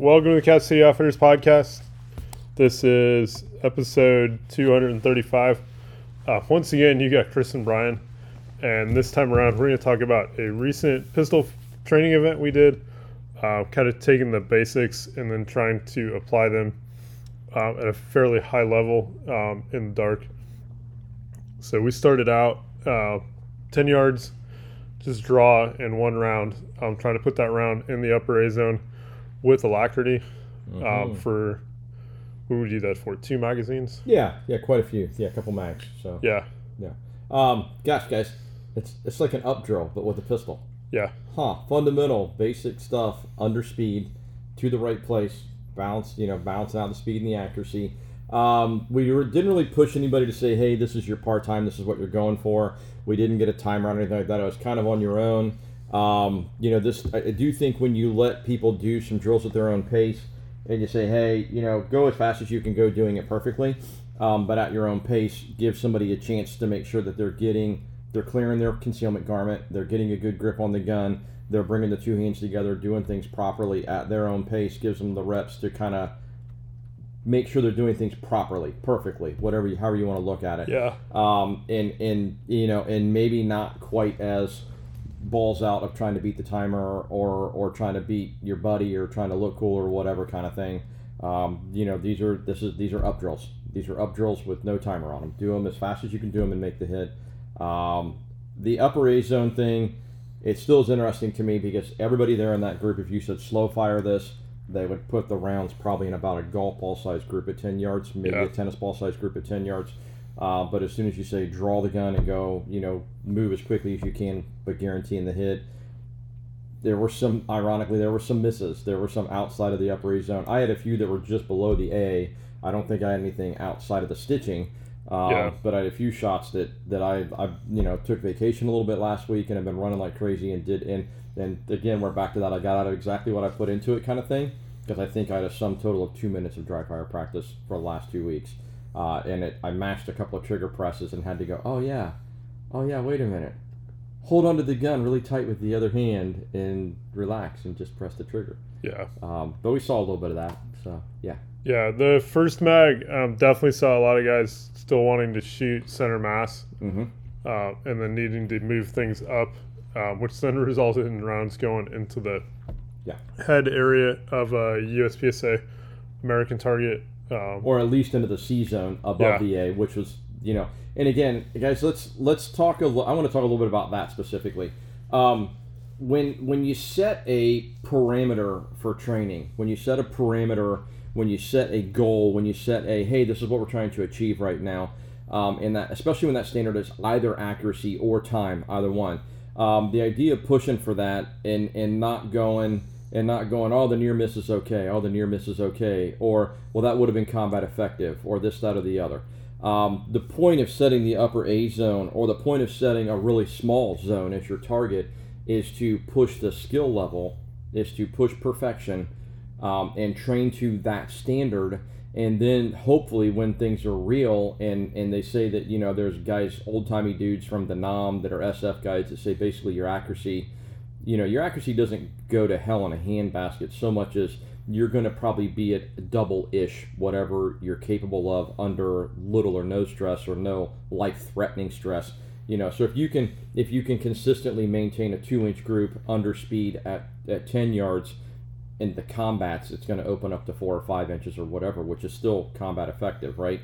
Welcome to the Cap City Outfitters podcast. This is episode 235. Uh, once again, you got Chris and Bryan, and this time around, we're going to talk about a recent pistol training event we did. Uh, kind of taking the basics and then trying to apply them um, at a fairly high level um, in the dark. So we started out uh, 10 yards, just draw in one round. I'm trying to put that round in the upper A zone with alacrity um, for what would we do that for? Two magazines? Yeah, yeah, quite a few. Yeah, a couple mags. So Yeah, yeah. Um, gosh, guys, it's it's like an up drill, but with a pistol. yeah, Huh? Fundamental, basic stuff. Under speed, to the right place. Balance, you know, balancing out the speed and the accuracy. Um, we didn't really push anybody to say, "Hey, this is your par time. This is what you're going for." We didn't get a timer or anything like that. It was kind of on your own. Um, you know, this I do think when you let people do some drills at their own pace, and you say, "Hey, you know, go as fast as you can go, doing it perfectly," um, but at your own pace, give somebody a chance to make sure that they're getting, they're clearing their concealment garment, they're getting a good grip on the gun, they're bringing the two hands together, doing things properly at their own pace, gives them the reps to kind of make sure they're doing things properly, perfectly, whatever, you, however you want to look at it. Yeah, um, and and you know, and maybe not quite as balls out of trying to beat the timer or or trying to beat your buddy or trying to look cool or whatever kind of thing. Um, you know, these are this is these are up drills. These are up drills with no timer on them. Do them as fast as you can do them and make the hit. Um, the upper A zone thing, it still is interesting to me because everybody there in that group, if you said slow fire this, they would put the rounds probably in about a golf ball size group at 10 yards, maybe Yeah. a tennis ball size group at 10 yards. Uh, but as soon as you say draw the gun and go, you know, move as quickly as you can, but guaranteeing the hit, there were some, ironically, there were some misses. There were some outside of the upper A zone. I had a few that were just below the A. I don't think I had anything outside of the stitching. Um, Yeah. But I had a few shots that, that I, I, you know, took vacation a little bit last week and have been running like crazy and did, and, and again, we're back to that. I got out of exactly what I put into it kind of thing because I think I had a sum total of two minutes of dry fire practice for the last two weeks. Uh, and it, I mashed a couple of trigger presses and had to go, oh yeah, oh yeah, wait a minute. Hold onto the gun really tight with the other hand and relax and just press the trigger. yeah, Um, but we saw a little bit of that. So yeah. yeah. The first mag um, definitely saw a lot of guys still wanting to shoot center mass Mm-hmm. uh, and then needing to move things up, uh, which then resulted in rounds going into the Yeah. head area of a USPSA American target. Um, Or at least into the C zone above Yeah. the A, which was you know. And again, guys, let's let's talk a little. I want to talk a little bit about that specifically. Um, when when you set a parameter for training, when you set a parameter, when you set a goal, when you set a hey, this is what we're trying to achieve right now, um, and that especially when that standard is either accuracy or time, either one. Um, the idea of pushing for that and and not going and not going, oh, the near miss is okay, oh, the near miss is okay, or well, that would have been combat effective, or this, that, or the other. Um, the point of setting the upper A zone or the point of setting a really small zone as your target is to push the skill level, is to push perfection um, and train to that standard. And then hopefully, when things are real, and, and they say that, you know, there's guys, old timey dudes from the NAM that are SF guys that say basically your accuracy, you know, your accuracy doesn't go to hell in a handbasket so much as you're going to probably be at double ish whatever you're capable of under little or no stress or no life threatening stress. You know so if you can if you can consistently maintain a two inch group under speed at, at 10 yards in the combats it's going to open up to four or five inches or whatever which is still combat effective right?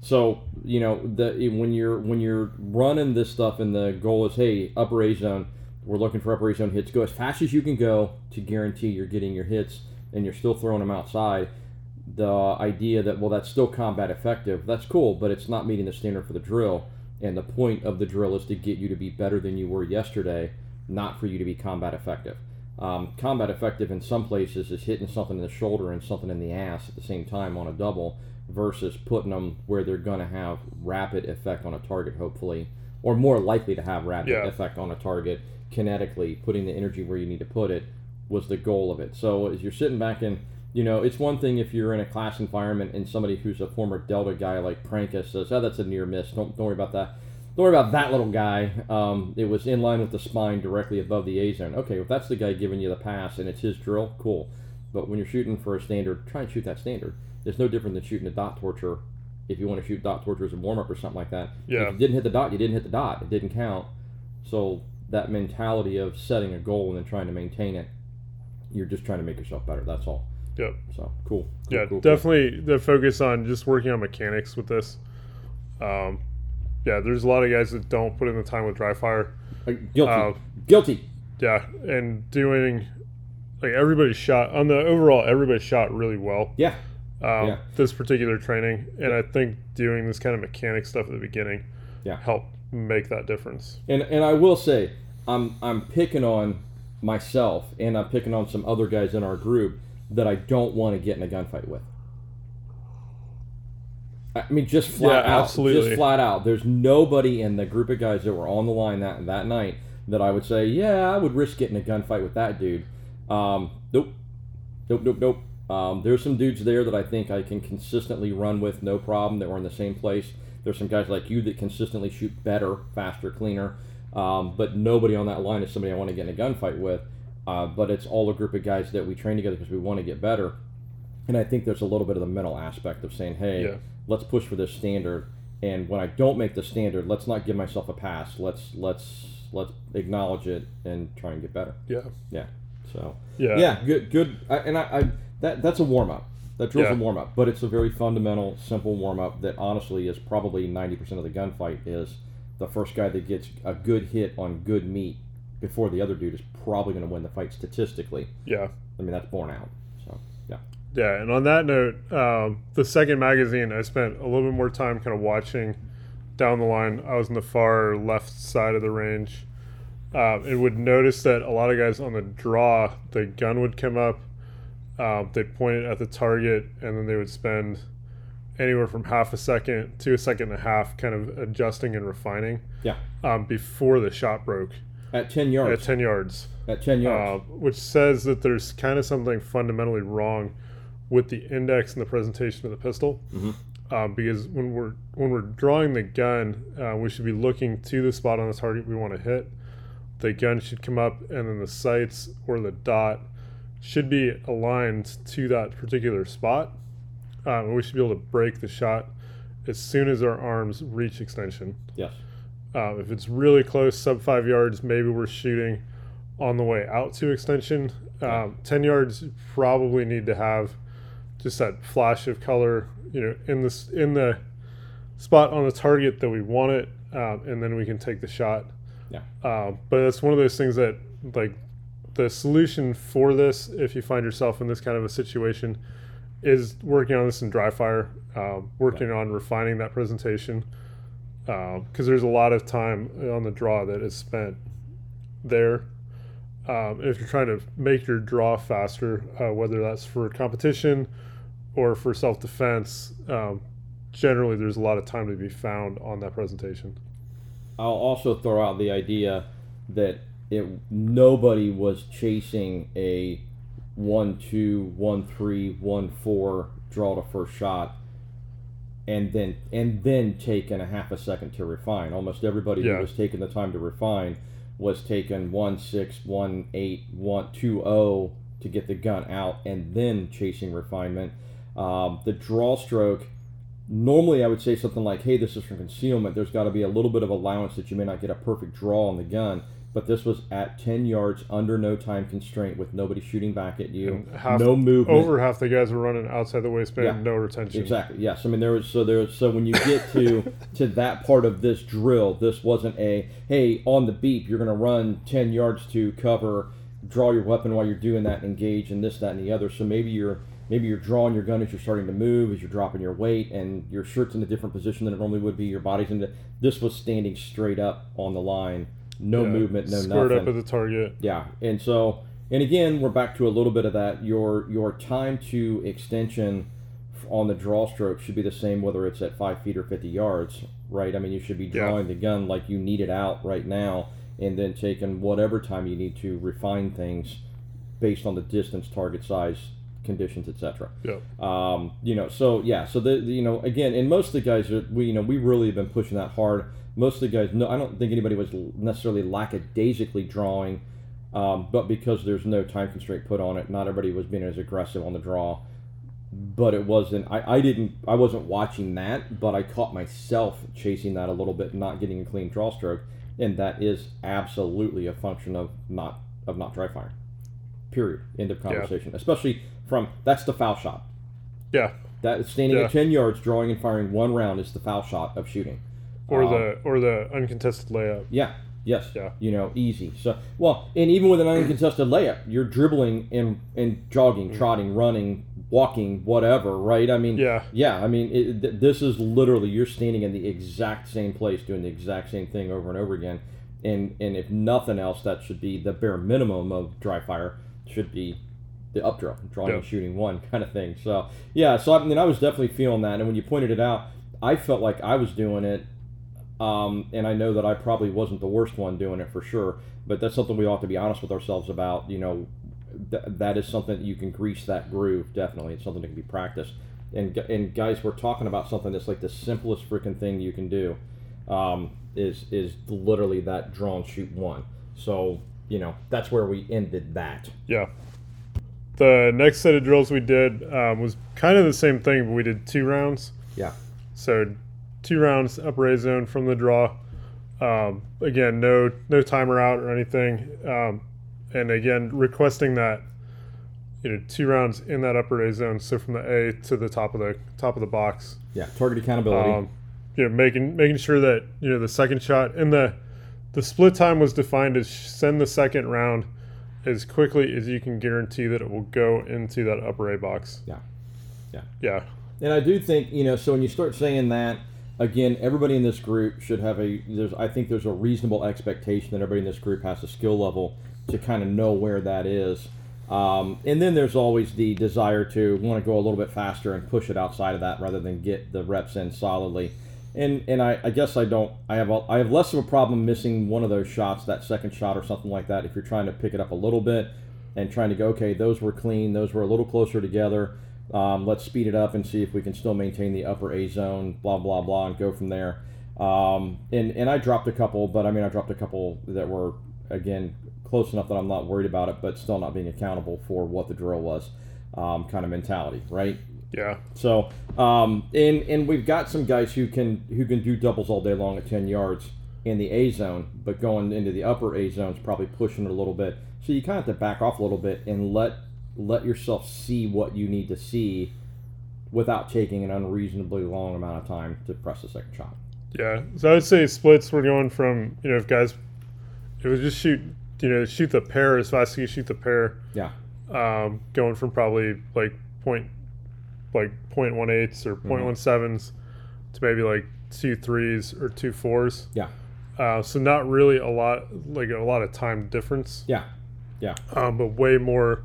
So you know the when you're when you're running this stuff and the goal is hey upper a zone we're looking for upper A zone hits. Go as fast as you can go to guarantee you're getting your hits and you're still throwing them outside. The idea that, well, that's still combat effective, that's cool, but it's not meeting the standard for the drill. And the point of the drill is to get you to be better than you were yesterday, not for you to be combat effective. Um, combat effective in some places is hitting something in the shoulder and something in the ass at the same time on a double versus putting them where they're going to have rapid effect on a target, hopefully, or more likely to have rapid Yeah. effect on a target kinetically, putting the energy where you need to put it was the goal of it. So as you're sitting back and you know, it's one thing if you're in a class environment and somebody who's a former Delta guy like Prankus says, "Oh, that's a near miss. Don't don't worry about that. Don't worry about that little guy. Um, it was in line with the spine directly above the A zone. Okay, if that's the guy giving you the pass and it's his drill, cool. But when you're shooting for a standard, try and shoot that standard. It's no different than shooting a dot torture. If you want to shoot dot torture as a warm up or something like that, Yeah. if you didn't hit the dot, you didn't hit the dot. It didn't count. So that mentality of setting a goal and then trying to maintain it, you're just trying to make yourself better. That's all. Yep. So cool. cool Yeah, cool, cool. definitely the focus on just working on mechanics with this. Um, yeah, there's a lot of guys that don't put in the time with dry fire. Uh, guilty. Uh, guilty. Yeah, and doing like everybody shot on the overall, everybody shot really well. Yeah. Um, Yeah. This particular training, and I think doing this kind of mechanic stuff at the beginning, Yeah. helped make that difference. And and I will say, I'm I'm picking on myself and I'm picking on some other guys in our group that I don't want to get in a gunfight with. I mean, just flat Yeah, out, absolutely. just flat out. There's nobody in the group of guys that were on the line that that night that I would say, yeah, I would risk getting a gunfight with that dude. Um, nope, nope, nope, nope. Um, there's some dudes there that I think I can consistently run with, no problem. That were in the same place. There's some guys like you that consistently shoot better, faster, cleaner. Um, but nobody on that line is somebody I want to get in a gunfight with. Uh, but it's all a group of guys that we train together because we want to get better. And I think there's a little bit of the mental aspect of saying, hey, Yeah. let's push for this standard. And when I don't make the standard, let's not give myself a pass. Let's let's let's acknowledge it and try and get better. Yeah, Yeah. So yeah, yeah, good good. I, and I, I that that's a warm up. That drill's Yeah. a warm up, but it's a very fundamental, simple warm up that honestly is probably ninety percent of the gunfight. Is the first guy that gets a good hit on good meat before the other dude is probably going to win the fight statistically. yeah. I mean that's borne out. So yeah, Yeah, and on that note, um, the second magazine, I spent a little bit more time kind of watching down the line. I was in the far left side of the range, um, and would notice that a lot of guys on the draw, the gun would come up, um, they'd point it at the target, and then they would spend anywhere from half a second to a second and a half, kind of adjusting and refining yeah. um, before the shot broke At ten yards. at ten yards at ten yards, uh, which says that there's kind of something fundamentally wrong with the index and the presentation of the pistol. Mhm. Uh, because when we're when we're drawing the gun, uh, we should be looking to the spot on the target we want to hit. The gun should come up, and then the sights or the dot should be aligned to that particular spot. And we should be able to break the shot as soon as our arms reach extension. yes, Um, if it's really close, sub five yards, maybe we're shooting on the way out to extension. Um, Ten yards, probably need to have just that flash of color, you know, in this in the spot on the target that we want it, um, and then we can take the shot. Yeah. Um, but it's one of those things that, like, the solution for this, if you find yourself in this kind of a situation, is working on this in dry fire, um, working on refining that presentation because there's a lot of time on the draw that is spent there. Um, if you're trying to make your draw faster, uh, whether that's for competition or for self defense, um, generally there's a lot of time to be found on that presentation. I'll also throw out the idea that it nobody was chasing a one two one three one four draw to first shot and then and then taking a half a second to refine. Almost everybody Yeah. who was taking the time to refine was taking one six one eight one two oh to get the gun out and then chasing refinement. Um, the draw stroke normally I would say something like, "Hey, this is from concealment. There's got to be a little bit of allowance that you may not get a perfect draw on the gun." But this was at 10 yards under no time constraint with nobody shooting back at you, half- no movement. Over half the guys were running outside the waistband, Yeah. no retention. Exactly. Yes. I mean, there was so there. was- So when you get to to that part of this drill, this wasn't a hey on the beep. You're going to run ten yards to cover, draw your weapon while you're doing that, engage, and this, that, and the other. So maybe you're maybe you're drawing your gun as you're starting to move, as you're dropping your weight, and your shirt's in a different position than it normally would be. Your body's in the. This was standing straight up on the line, no Yeah, movement, no squared nothing. up at the target. Yeah, and so and again, we're back to a little bit of that. Your your time to extension on the draw stroke should be the same whether it's at five feet or fifty yards, right? I mean, you should be Yeah. drawing the gun like you need it out right now, and then taking whatever time you need to refine things based on the distance, target size, conditions, etc. Yep. Um, you know, so yeah, so the, the- you know again, and most of the guys are we you know we really have been pushing that hard. Most of the guys, no, I don't think anybody was necessarily lackadaisically drawing. Um, but because there's no time constraint put on it, not everybody was being as aggressive on the draw. But it wasn't. I, I didn't. I wasn't watching that, but I caught myself chasing that a little bit, not getting a clean draw stroke, and that is absolutely a function of not of not dry firing. Period. End of conversation. Especially from that's the foul shot. Yeah. That standing Yeah. at ten yards, drawing and firing one round is the foul shot of shooting. Or Um, the or the uncontested layup. Yeah. Yes. Yeah. You know, easy. So well, and even with an uncontested layup, you're dribbling and and Mm. jogging, trotting, running, walking, whatever, right? I mean, Yeah. yeah. I mean, it, th- this is literally you're standing in the exact same place, doing the exact same thing over and over again. And and if nothing else, that should be the bare minimum of dry fire. Should be the up drill, drawing and shooting one kind of thing. So yeah. So I mean, I was definitely feeling that. And when you pointed it out, I felt like I was doing it um, and I know that I probably wasn't the worst one doing it for sure, but that's something we ought to be honest with ourselves about. You know, th- that is something that you can grease that groove. Definitely, it's something that can be practiced. And and guys, we're talking about something that's like the simplest freaking thing you can do. Um, is is literally that draw and shoot one. So you know that's where we ended that. Yeah. The next set of drills we did um, was kind of the same thing, but we did two rounds. Yeah. So two rounds upper A zone from the draw. Um, again, no no timer out or anything. Um, and again, requesting that you know two rounds in that upper A zone, so from the A to the top of the top of the box. Yeah. Target accountability. Um, you know, making making sure that you know the second shot and the the split time was defined as send the second round as quickly as you can guarantee that it will go into that upper A box. Yeah. Yeah. Yeah. And I do think you know. So when you start saying that, again, everybody in this group should have a. There's, I think there's a reasonable expectation that everybody in this group has a skill level to kind of know where that is. Um, and then there's always the desire to want to go a little bit faster and push it outside of that rather than get the reps in solidly. And and I, I guess I don't. I have a, I have less of a problem missing one of those shots, that second shot or something like that. If you're trying to pick it up a little bit and trying to go, okay, those were clean, those were a little closer together. Um, let's speed it up and see if we can still maintain the upper A zone, blah blah blah, and go from there. Um, and and I dropped a couple, but I mean I dropped a couple that were again close enough that I'm not worried about it, but still not being accountable for what the drill was, um, kind of mentality, right? Yeah. So, um, and and we've got some guys who can who can do doubles all day long at ten yards in the A zone, but going into the upper A zone is probably pushing it a little bit. So you kind of have to back off a little bit and let let yourself see what you need to see without taking an unreasonably long amount of time to press the second shot. Yeah. So I would say splits we're going from, you know, if guys if we just shoot you know, shoot the pair as fast as you shoot the pair, Yeah, um, going from probably like point like point one eights or point one sevens to maybe like two threes or two fours. yeah, Uh, so not really a lot like a lot of time difference. yeah, yeah. um, but way more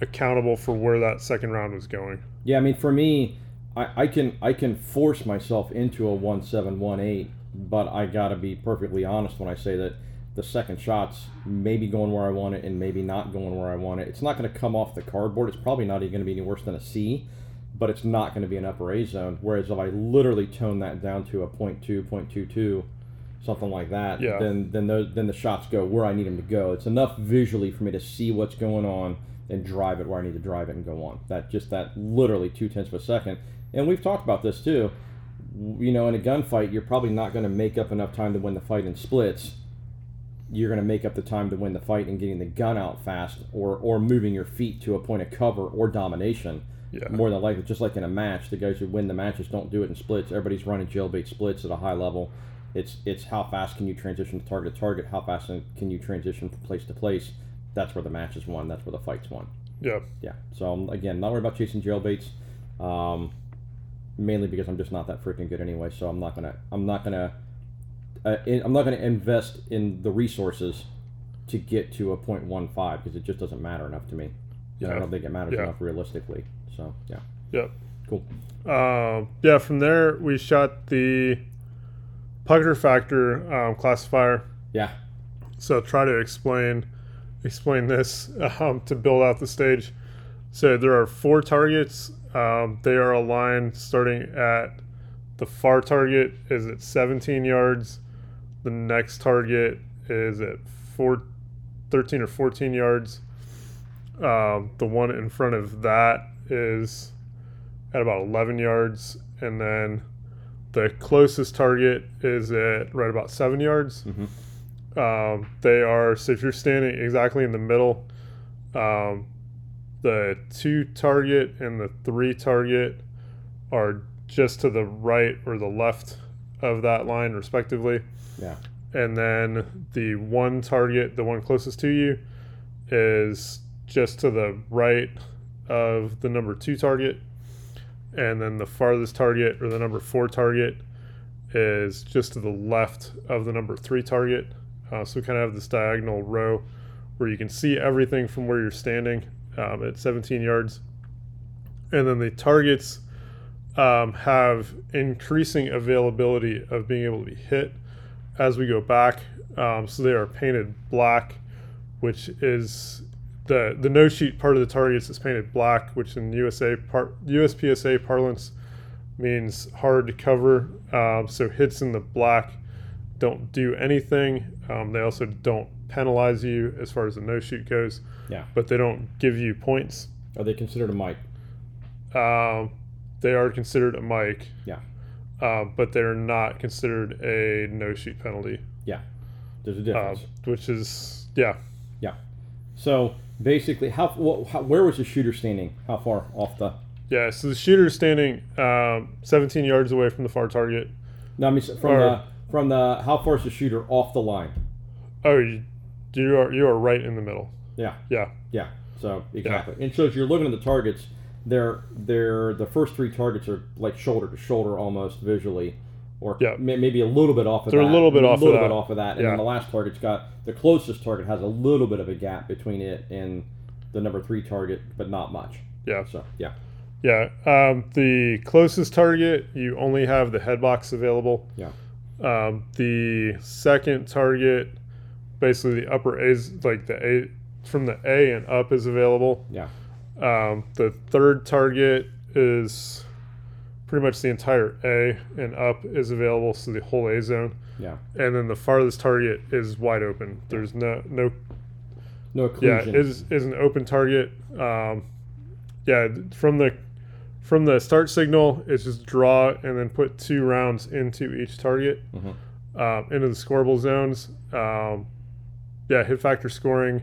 accountable for where that second round was going. Yeah, I mean, for me, I, I can I can force myself into a one seven one eight, but I gotta be perfectly honest when I say that the second shot's maybe going where I want it and maybe not going where I want it. It's not going to come off the cardboard. It's probably not even going to be any worse than a C, but it's not going to be an upper A zone. Whereas if I literally tone that down to a point two, point two two, something like that, Yeah. then then those then the shots go where I need them to go. It's enough visually for me to see what's going on and drive it where I need to drive it and go on. That just that literally two tenths of a second. And we've talked about this too. You know, in a gunfight, you're probably not going to make up enough time to win the fight in splits. You're going to make up the time to win the fight in getting the gun out fast, or or moving your feet to a point of cover or domination. Yeah. More than likely, just like in a match, the guys who win the matches don't do it in splits. Everybody's running jailbait splits at a high level. It's it's how fast can you transition to target to target? How fast can you transition from place to place? That's where the match is won. That's where the fight's won. Yeah. Yeah. So um, again, not worried about chasing jailbaits, um, mainly because I'm just not that freaking good anyway. So I'm not gonna I'm not gonna uh, in, I'm not gonna invest in the resources to get to a point one five because it just doesn't matter enough to me. And I don't think it matters Yeah. enough realistically. So yeah, Yep. cool. Um, yeah. From there, we shot the pucker factor um, classifier. Yeah. So try to explain explain this um, to build out the stage. So there are four targets. Um, they are aligned starting at the far target is at 17 yards. The next target is at four, 13 or 14 yards. Um, the one in front of that is at about 11 yards, and then the closest target is at right about seven yards. Mhm. Um, they are so if you're standing exactly in the middle, um, the two target and the three target are just to the right or the left of that line, respectively. Yeah. And then the one target, the one closest to you, is just to the right of the number two target. And then the farthest target or the number four target is just to the left of the number three target. Uh, so we kind of have this diagonal row where you can see everything from where you're standing um, at 17 yards. And then the targets um, have increasing availability of being able to be hit as we go back. Um, so they are painted black, which is the the no shoot part of the targets is painted black, which in USA part USPSA parlance means hard to cover. Um, so hits in the black don't do anything. Um, they also don't penalize you as far as the no shoot goes. Yeah. But they don't give you points. Are they considered a mike? Um, they are considered a mike. Yeah. Uh, but they're not considered a no shoot penalty, Yeah. There's a uh, difference. which is yeah. yeah. so basically, how, wh- how where was the shooter standing? How far off the? Yeah, so the shooter is standing um, 17 yards away from the far target. No, I mean from Or- the from the how far is the shooter off the line? Oh, you, you are you are right in the middle. Yeah. Yeah, Yeah. So exactly. And so if you're looking at the targets, they're they're the first three targets are like shoulder to shoulder almost visually, or Yeah. may, maybe a little bit off of that. They're a little bit off of little that. bit off of that, and Yeah. then the last target's got the closest target has a little bit of a gap between it and the number three target, but not much. yeah, So yeah. yeah. Um, the closest target, you only have the head box available. Yeah. Um, the second target, basically the upper A's, like the A from the A and up is available. Yeah. Um, the third target is pretty much the entire A and up is available, so the whole A zone. Yeah. And then the farthest target is wide open. There's no no No yeah is is an open target. Um, yeah, from the from the start signal, it's just draw and then put two rounds into each target Mhm. um, into the scoreable zones. Um, yeah, hit factor scoring.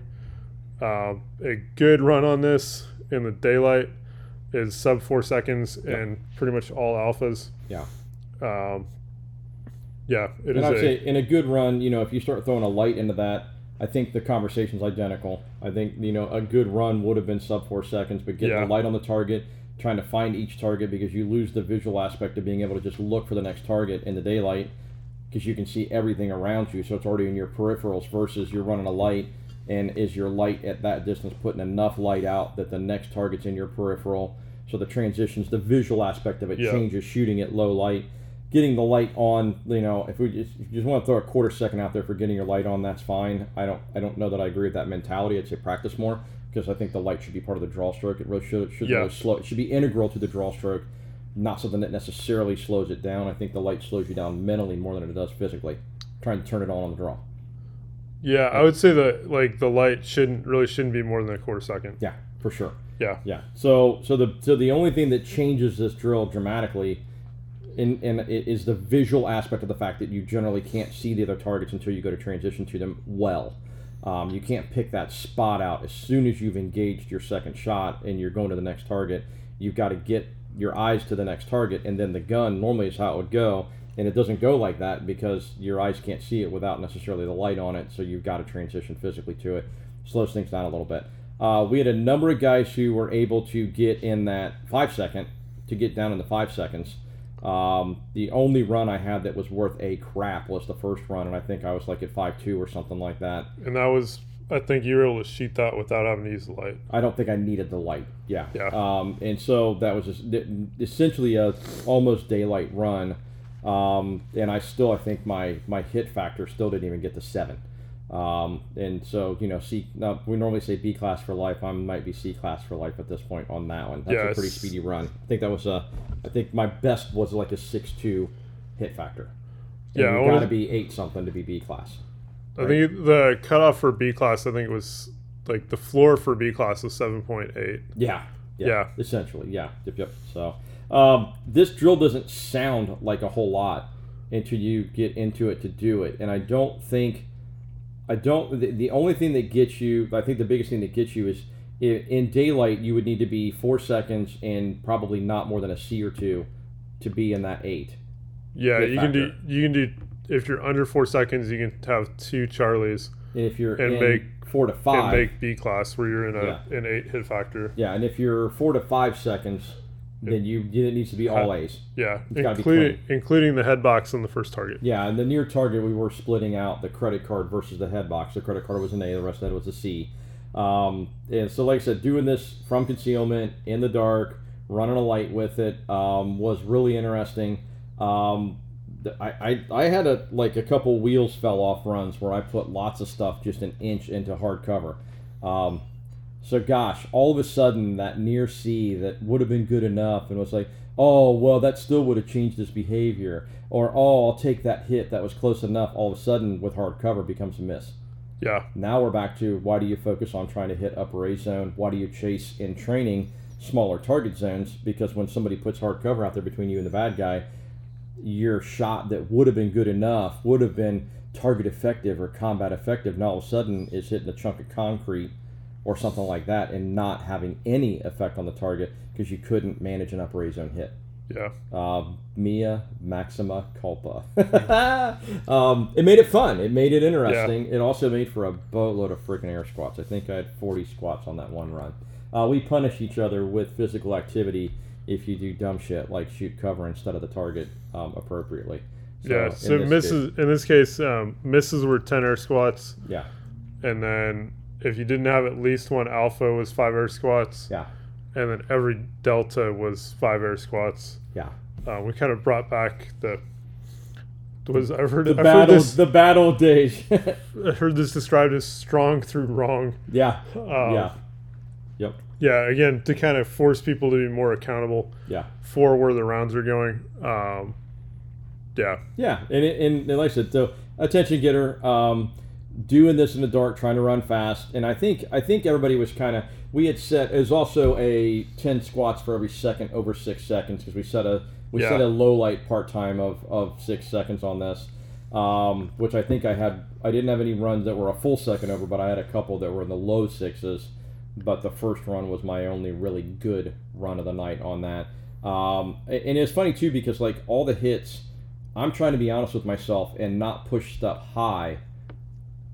Um, a good run on this in the daylight is sub four seconds Yeah. and pretty much all alphas. Yeah. Um, yeah, it and is I would a say in a good run, you know, if you start throwing a light into that, I think the conversation's identical. I think you know a good run would have been sub four seconds, but getting Yeah. the light on the target, trying to find each target because you lose the visual aspect of being able to just look for the next target in the daylight because you can see everything around you, so it's already in your peripherals versus you're running a light. And is your light at that distance putting enough light out that the next target's in your peripheral? So the transitions, the visual aspect of it Yeah. changes shooting at low light getting the light on, you know, if we just, if you just want to throw a quarter second out there for getting your light on, that's fine. I don't I don't know that I agree with that mentality. I'd say practice more because I think the light should be part of the draw stroke. It really should should Yeah. really slow. It should be integral to the draw stroke, not something that necessarily slows it down. I think the light slows you down mentally more than it does physically. Trying to turn it on on the draw. Yeah. I would say that like the light shouldn't really shouldn't be more than a quarter second. Yeah, for sure. Yeah. Yeah. So so the so the only thing that changes this drill dramatically in, in it is the visual aspect of the fact that you generally can't see the other targets until you go to transition to them well. Um, you can't pick that spot out as soon as you've engaged your second shot and you're going to the next target. You've got to get your eyes to the next target, and then the gun normally is how it would go. And it doesn't go like that because your eyes can't see it without necessarily the light on it. So you've got to transition physically to it. Slows things down a little bit. Uh, we had a number of guys who were able to get in that five second to get down in the five seconds. Um, the only run I had that was worth a crap was the first run, and I think I was like at five two or something like that. And that was I think you were able to sheet that without having to use the light. I don't think I needed the light. Yeah. Yeah. Um, and so that was just essentially a almost daylight run. Um, and I still, I think my my hit factor still didn't even get to seven. Um, and so you know, C. Now, we normally say B class for life. I might be C class for life at this point on that one. That's Yeah, a pretty speedy run. I think that was a. I think my best was like a six two hit factor. And Yeah, you got to be eight something to be B class. I think the cutoff for B class, I think it was like the floor for B class was seven point eight. Yeah, yeah, Yeah. essentially, yeah, yep, yep. So um, this drill doesn't sound like a whole lot until you get into it to do it, and I don't think, I don't. The, the only thing that gets you, I think the biggest thing that gets you is in, in daylight you would need to be four seconds and probably not more than a C or two to be in that eight. Yeah, you can do you can do if you're under four seconds, you can have two Charlies And if you're And make- four to five, and make B class where you're in a an eight hit factor. yeah, and if you're four to five seconds, then you it needs to be all A's. Yeah, It's gotta be including including the head box on the first target. Yeah, and the near target, we were splitting out the credit card versus the head box. The credit card was an A, the rest of that was a C. Um, and so, like I said, doing this from concealment in the dark, running a light with it um, was really interesting. Um, I, I, I had a like a couple wheels fell off runs where I put lots of stuff just an inch into hard cover. Um, so gosh, all of a sudden that near C that would have been good enough and was like, oh well, that still would have changed his behavior, or oh I'll take that hit that was close enough. All of a sudden with hard cover becomes a miss. Yeah, Now we're back to why do you focus on trying to hit upper A zone? Why do you chase in training smaller target zones? Because when somebody puts hard cover out there between you and the bad guy, your shot that would have been good enough would have been target effective or combat effective. Now all of a sudden is hitting a chunk of concrete or something like that and not having any effect on the target because you couldn't manage an upper A zone hit. yeah, Um, Mia Maxima Culpa. um, it made it fun. It made it interesting. It also made for a boatload of freaking air squats. I think I had 40 squats on that one run. Uh, we punish each other with physical activity if you do dumb shit like shoot cover instead of the target um, appropriately. yeah. in So misses in this case, um, misses were ten air squats, yeah, and then if you didn't have at least one alpha, was five air squats, yeah, and then every delta was five air squats. yeah. Uh, we kind of brought back the. Was I've heard, The I've heard battle, this the battle days. I heard this described as strong through wrong. yeah, Um, yeah, yep, yeah, again to kind of force people to be more accountable yeah. for where the rounds are going. Um, yeah, Yeah, and, and, and like I said, so attention getter, um, doing this in the dark, trying to run fast, and I think I think everybody was kind of we had set. It was also a ten squats for every second over six seconds because we set a we Yeah. set a low light par time of of six seconds on this, um, which I think I had. I didn't have any runs that were a full second over, but I had a couple that were in the low sixes. But the first run was my only really good run of the night on that. Um, and it's funny too because like all the hits, I'm trying to be honest with myself and not push stuff high,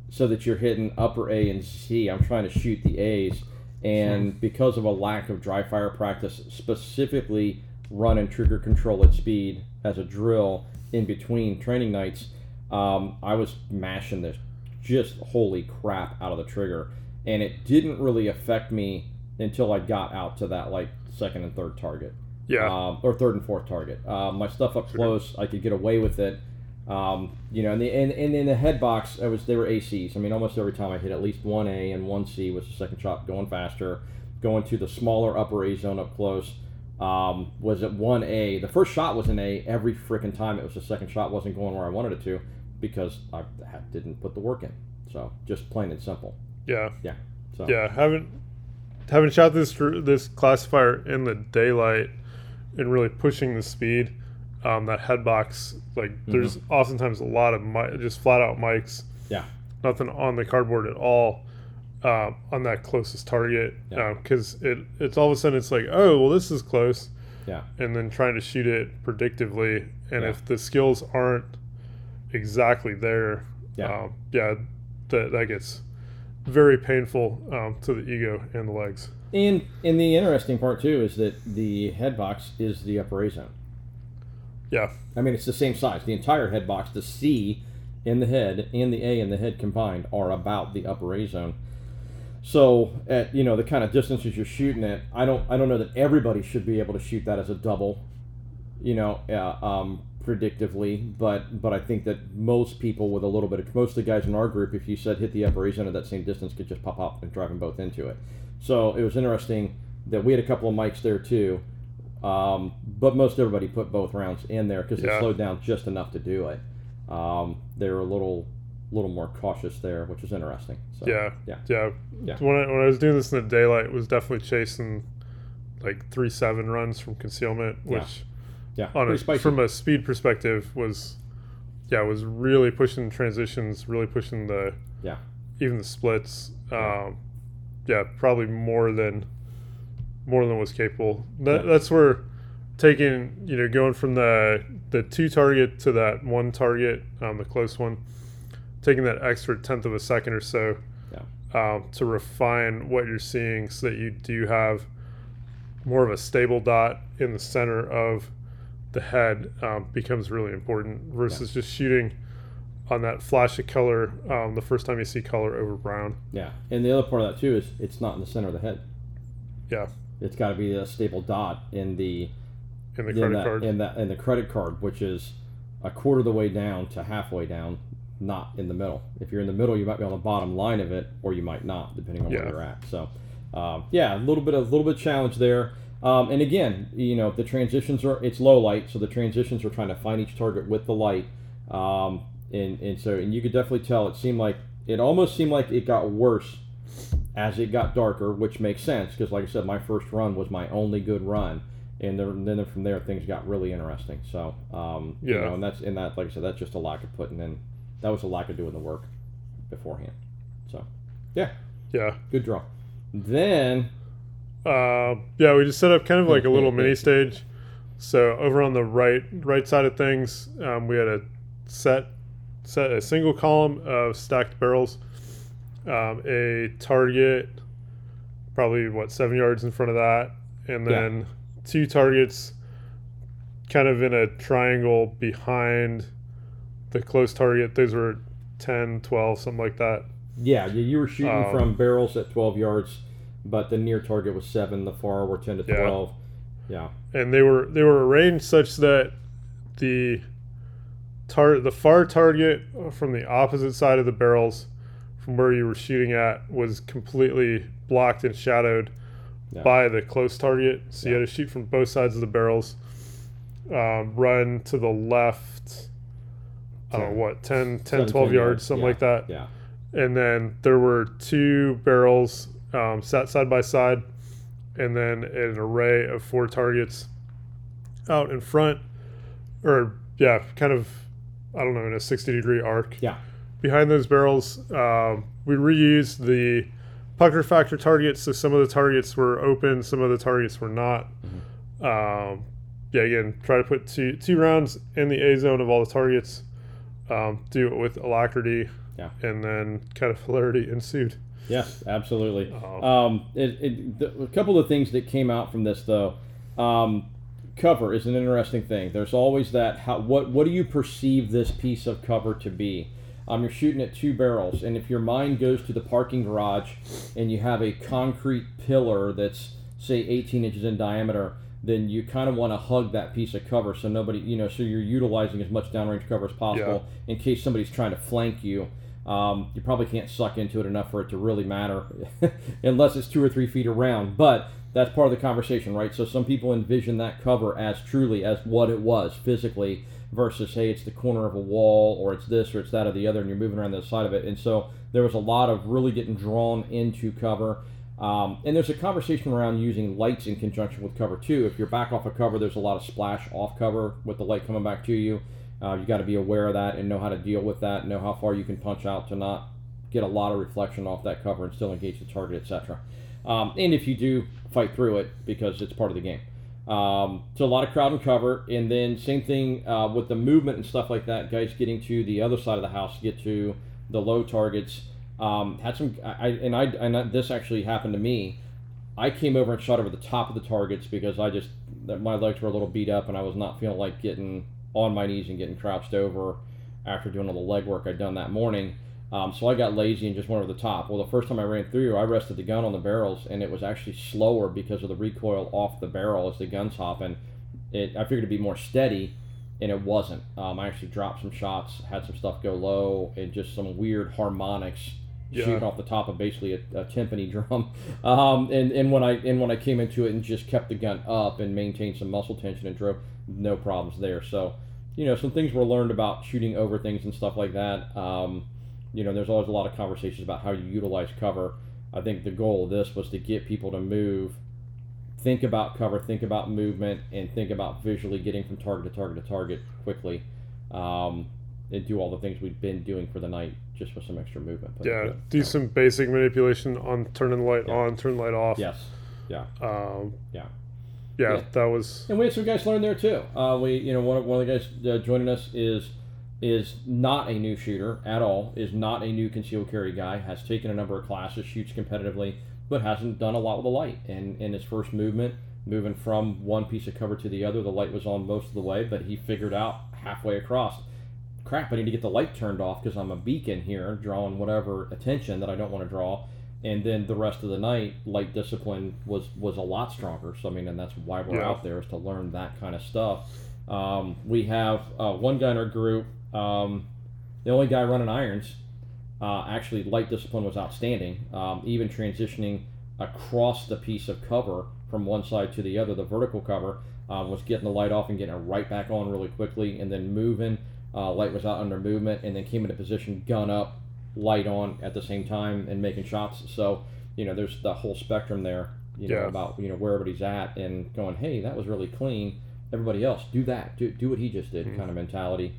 so that you're hitting upper A and C. I'm trying to shoot the A's, and because of a lack of dry fire practice, specifically running trigger control at speed as a drill in between training nights, um, I was mashing this just holy crap out of the trigger, and it didn't really affect me until I got out to that like second and third target yeah, um, or third and fourth target. Uh, my stuff up close, I could get away with it. Um, you know, and, the, and, and in the head box, I was they were ACs. I mean, almost every time I hit at least one A and one C was the second shot going faster, going to the smaller upper A zone up close. Um, was at one A. The first shot was an A every freaking time. It was the second shot wasn't going where I wanted it to because I didn't put the work in. So just plain and simple. yeah, Yeah. So yeah. Haven't haven't shot this this classifier in the daylight and really pushing the speed. Um, that head box, like there's oftentimes a lot of mi- just flat out mikes, yeah. nothing on the cardboard at all. Um, on that closest target, Yeah. because it it's all of a sudden it's like, oh well, this is close, Yeah. and then trying to shoot it predictively, and Yeah. if the skills aren't exactly there, Yeah. um, yeah, that that gets very painful um, to the ego and the legs. And and the interesting part too is that the head box is the upper A zone. Yeah, I mean, it's the same size. The entire head box, the C in the head and the A in the head combined, are about the upper A zone. So at you know the kind of distances you're shooting at, I don't I don't know that everybody should be able to shoot that as a double, you know, uh, um, predictively. But but I think that most people with a little bit of most of the guys in our group, if you said hit the upper A zone at that same distance, could just pop up and drive them both into it. So it was interesting that we had a couple of mikes there too. Um, but most everybody put both rounds in there because they Yeah. slowed down just enough to do it. Um, they're a little little more cautious there, which is interesting. So, Yeah, yeah, yeah. Yeah. When I when I was doing this in the daylight, it was definitely chasing like three seven runs from concealment, which yeah. on a, from a speed perspective was yeah was really pushing transitions, really pushing the Yeah. even the splits. Yeah. Um, yeah, probably more than more than was capable. That, Yeah. That's where taking you know going from the the two target to that one target, um, the close one, taking that extra tenth of a second or so um, to refine what you're seeing, so that you do have more of a stable dot in the center of the head um, becomes really important versus just shooting on that flash of color um, the first time you see color over brown. Yeah, and the other part of that too is it's not in the center of the head. Yeah, It's got to be a stable dot in the in the in credit that, card. in that in the credit card, which is a quarter of the way down to halfway down, not in the middle. If you're in the middle, you might be on the bottom line of it, or you might not, depending on Yeah. where you're at. So, um, yeah, a little bit of a little bit challenge there. Um, and again, you know, the transitions are it's low light, so the transitions are trying to find each target with the light. Um, and and so and you could definitely tell it seemed like it almost seemed like it got worse as it got darker, which makes sense because, like I said, my first run was my only good run, and then, then from there things got really interesting. So, um, you Yeah. know, and that's and that, like I said, that's just a lack of putting in. That was a lack of doing the work beforehand. So, yeah, yeah. good draw. Then, Uh, yeah, we just set up kind of like a little mini stage. So over on the right right side of things, um, we had a set set a single column of stacked barrels, um, a target, probably what seven yards in front of that, and Yeah. then two targets, kind of in a triangle behind the close target. Those were 10, 12, something like that. yeah, you, you were shooting Um, from barrels at 12 yards, but the near target was seven. The far were 10 to Yeah. 12. Yeah, and they were they were arranged such that the tar the far target from the opposite side of the barrels from where you were shooting at was completely blocked and shadowed Yeah. by the close target. So you had to shoot from both sides of the barrels um, run to the left I don't know what 10, 10 Seven, 12 10 yards. something yeah, like that. Yeah, and then there were two barrels um, sat side by side, and then an array of four targets out in front, or yeah, kind of, I don't know, in a sixty degree arc. Yeah. Behind those barrels, um, we reused the pucker factor targets, so some of the targets were open, some of the targets were not. Mm-hmm. Um, yeah, again, try to put two two rounds in the A zone of all the targets. Um, do it with alacrity Yeah. and then kind of hilarity ensued. Yes, absolutely. Oh. Um, it, it, the, a couple of things that came out from this, though. Um, cover is an interesting thing. There's always that. How, what what do you perceive this piece of cover to be? Um, you're shooting at two barrels, and if your mind goes to the parking garage, and you have a concrete pillar that's say 18 inches in diameter, then you kind of want to hug that piece of cover so nobody, you know, so you're utilizing as much downrange cover as possible in case somebody's trying to flank you. Um, you probably can't suck into it enough for it to really matter, unless it's two or three feet around. But that's part of the conversation, right? So some people envision that cover as truly as what it was physically, versus hey, it's the corner of a wall, or it's this, or it's that, or the other, and you're moving around the side of it. And so there was a lot of really getting drawn into cover. Um, and there's a conversation around using lights in conjunction with cover too. If you're back off a cover, there's a lot of splash off cover with the light coming back to you. Uh, you got to be aware of that and know how to deal with that. Know how far you can punch out to not get a lot of reflection off that cover and still engage the target, etc. Um, and if you do, fight through it because it's part of the game. Um, so a lot of crowd and cover, and then same thing uh, with the movement and stuff like that. Guys getting to the other side of the house, get to the low targets. Um, had some, I, and I and this actually happened to me. I came over and shot over the top of the targets because I just my legs were a little beat up and I was not feeling like getting on my knees and getting crouched over after doing all the leg work I'd done that morning. Um, so I got lazy and just went over the top. Well, the first time I ran through, I rested the gun on the barrels and it was actually slower because of the recoil off the barrel as the gun's hopping. It I figured it'd be more steady, and it wasn't. Um, I actually dropped some shots, had some stuff go low, and just some weird harmonics Yeah. shooting off the top of basically a, a timpani drum. Um, and, and when I and when I came into it and just kept the gun up and maintained some muscle tension and drove, no problems there. So, you know, some things were learned about shooting over things and stuff like that. Um, you know, there's always a lot of conversations about how you utilize cover. I think the goal of this was to get people to move, think about cover, think about movement, and think about visually getting from target to target to target quickly, um, and do all the things we've been doing for the night just with some extra movement. But, Yeah, do some basic manipulation on turning the light Yeah. on, turn the light off. Yes. Yeah. Um, Yeah. yeah, Yeah. that was And we had some guys learn there too. Uh, we, you know, one of, one of the guys uh, joining us is is not a new shooter at all. Is not a new concealed carry guy. Has taken a number of classes, shoots competitively, but hasn't done a lot with the light. And in his first movement, moving from one piece of cover to the other, the light was on most of the way, but he figured out halfway across. Crap! I need to get the light turned off because I'm a beacon here, drawing whatever attention that I don't want to draw. And then the rest of the night, light discipline was was a lot stronger. So I mean, and that's why we're Yeah. out there is to learn that kind of stuff. Um, we have uh, one guy in our group, um, the only guy running irons. Uh, actually, light discipline was outstanding. Um, even transitioning across the piece of cover from one side to the other, the vertical cover um, was getting the light off and getting it right back on really quickly, and then moving. Uh, light was out under movement, and then came into position, gun up, light on at the same time, and making shots. So you know, there's the whole spectrum there. You know Yeah. about you know where everybody's at, and going, hey, that was really clean. Everybody else, do that. Do, do what he just did, Mhm. kind of mentality,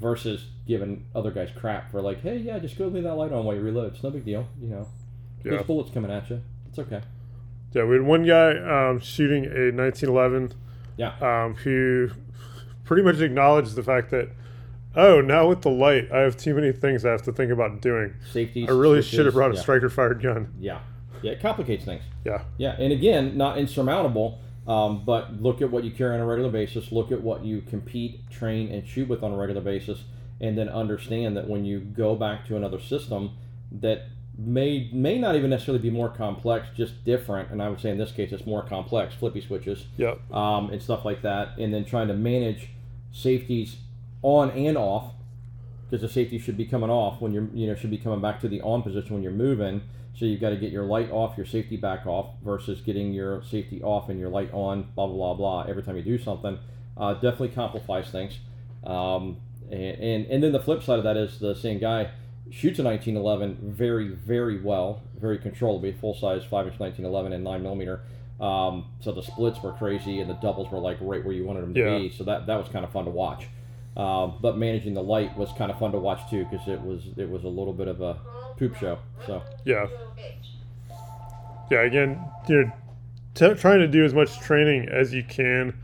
versus giving other guys crap for like, hey, yeah, just go leave that light on while you reload. It's no big deal. You know, yeah. there's bullets coming at you. It's okay. Yeah, we had one guy um, shooting a 1911 Yeah. um, who pretty much acknowledged the fact that, oh, now with the light, I have too many things I have to think about doing. Safety. I really should have brought a yeah. striker fired gun. Yeah, yeah, it complicates things. Yeah, Yeah, and again, not insurmountable, um, but look at what you carry on a regular basis. Look at what you compete, train, and shoot with on a regular basis, and then understand that when you go back to another system, that may may not even necessarily be more complex, just different. And I would say in this case, it's more complex. Flippy switches yeah, um, and stuff like that, and then trying to manage safeties on and off because the safety should be coming off when you're you know should be coming back to the on position when you're moving. So you've got to get your light off, your safety back off, versus getting your safety off and your light on. Blah blah blah blah. Every time you do something, uh, definitely complicates things. Um, and, and and then the flip side of that is the same guy shoots a 1911 very very well, very controllably, full size five inch 1911 and nine millimeter. Um, so the splits were crazy and the doubles were like right where you wanted them to Yeah. be. So that that was kind of fun to watch. Um, but managing the light was kind of fun to watch too because it was it was a little bit of a poop show. So yeah, yeah. Again, you're t- trying to do as much training as you can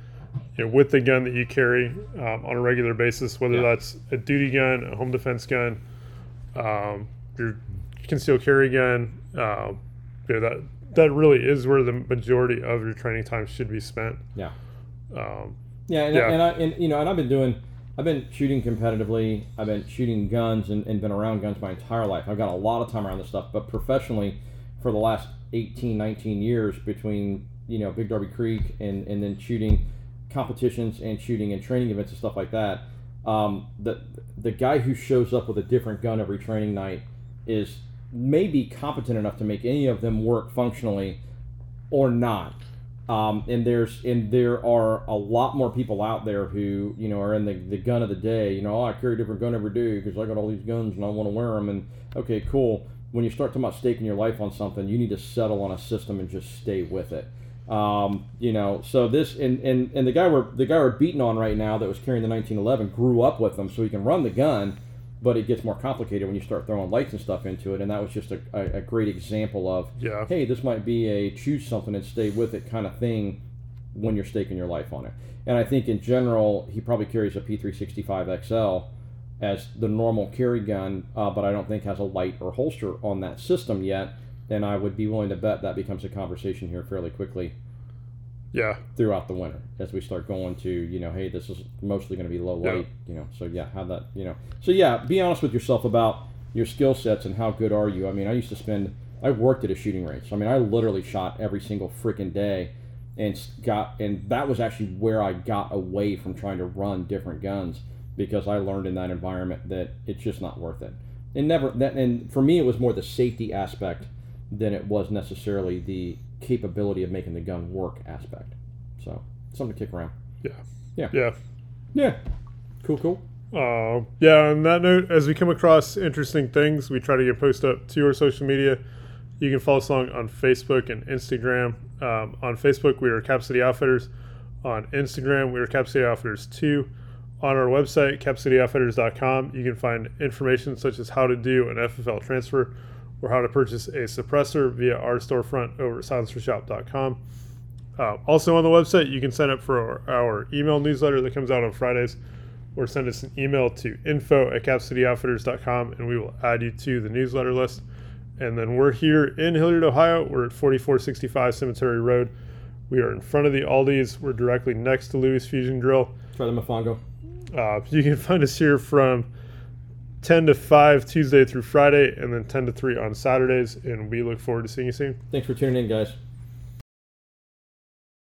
you know, with the gun that you carry um, on a regular basis, whether Yeah. that's a duty gun, a home defense gun, um, your concealed carry gun. Um, you know, that that really is where the majority of your training time should be spent. yeah. Um, Yeah, and, Yeah. and I and you know, and I've been doing, I've been shooting competitively. I've been shooting guns and, and been around guns my entire life. I've got a lot of time around this stuff, but professionally, for the last 18, 19 years, between you know Big Darby Creek and and then shooting competitions and shooting and training events and stuff like that. Um, the the guy who shows up with a different gun every training night is maybe competent enough to make any of them work functionally, or not. Um, and there's and there are a lot more people out there who you know are in the, the gun of the day. You know, oh, I carry a different gun every day because I got all these guns and I want to wear them. And okay, cool. When you start talking about staking your life on something, you need to settle on a system and just stay with it. Um, you know, so this and, and and the guy we're the guy we're beating on right now that was carrying the 1911 grew up with them, so he can run the gun. But it gets more complicated when you start throwing lights and stuff into it, and that was just a, a, a great example of yeah, hey, this might be a choose something and stay with it kind of thing when you're staking your life on it. And I think in general, he probably carries a P365 XL as the normal carry gun, uh, but I don't think has a light or holster on that system yet. And I would be willing to bet that becomes a conversation here fairly quickly yeah, throughout the winter as we start going to you know hey this is mostly going to be low light you know so yeah how that you know so yeah be honest with yourself about your skill sets and how good are you. I mean i used to spend i worked at a shooting range. I mean i literally shot every single freaking day and got and that was actually where i got away from trying to run different guns because i learned in that environment that it's just not worth it. And never that and for me it was more the safety aspect than it was necessarily the capability of making the gun work aspect so something to kick around yeah, Yeah. yeah. yeah cool cool Uh, yeah, on that note, as we come across interesting things, we try to get post up to your social media. You can follow us along on Facebook and Instagram. Um, on Facebook, we are Cap City Outfitters. On Instagram, we are Cap City Outfitters 2. On our website, capcityoutfitters.com, you can find information such as how to do an FFL transfer or how to purchase a suppressor via our storefront over at silencershop.com. Uh, also on the website, you can sign up for our, our email newsletter that comes out on Fridays or send us an email to info at capcityoutfitters.com and we will add you to the newsletter list. And then we're here in Hilliard, Ohio. We're at 4465 Cemetery Road. We are in front of the Aldi's. We're directly next to Louis Fusion Grill. Try the Mofongo. Uh, you can find us here from 10 to 5 Tuesday through Friday and then 10 to 3 on Saturdays. And we look forward to seeing you soon. Thanks for tuning in, guys.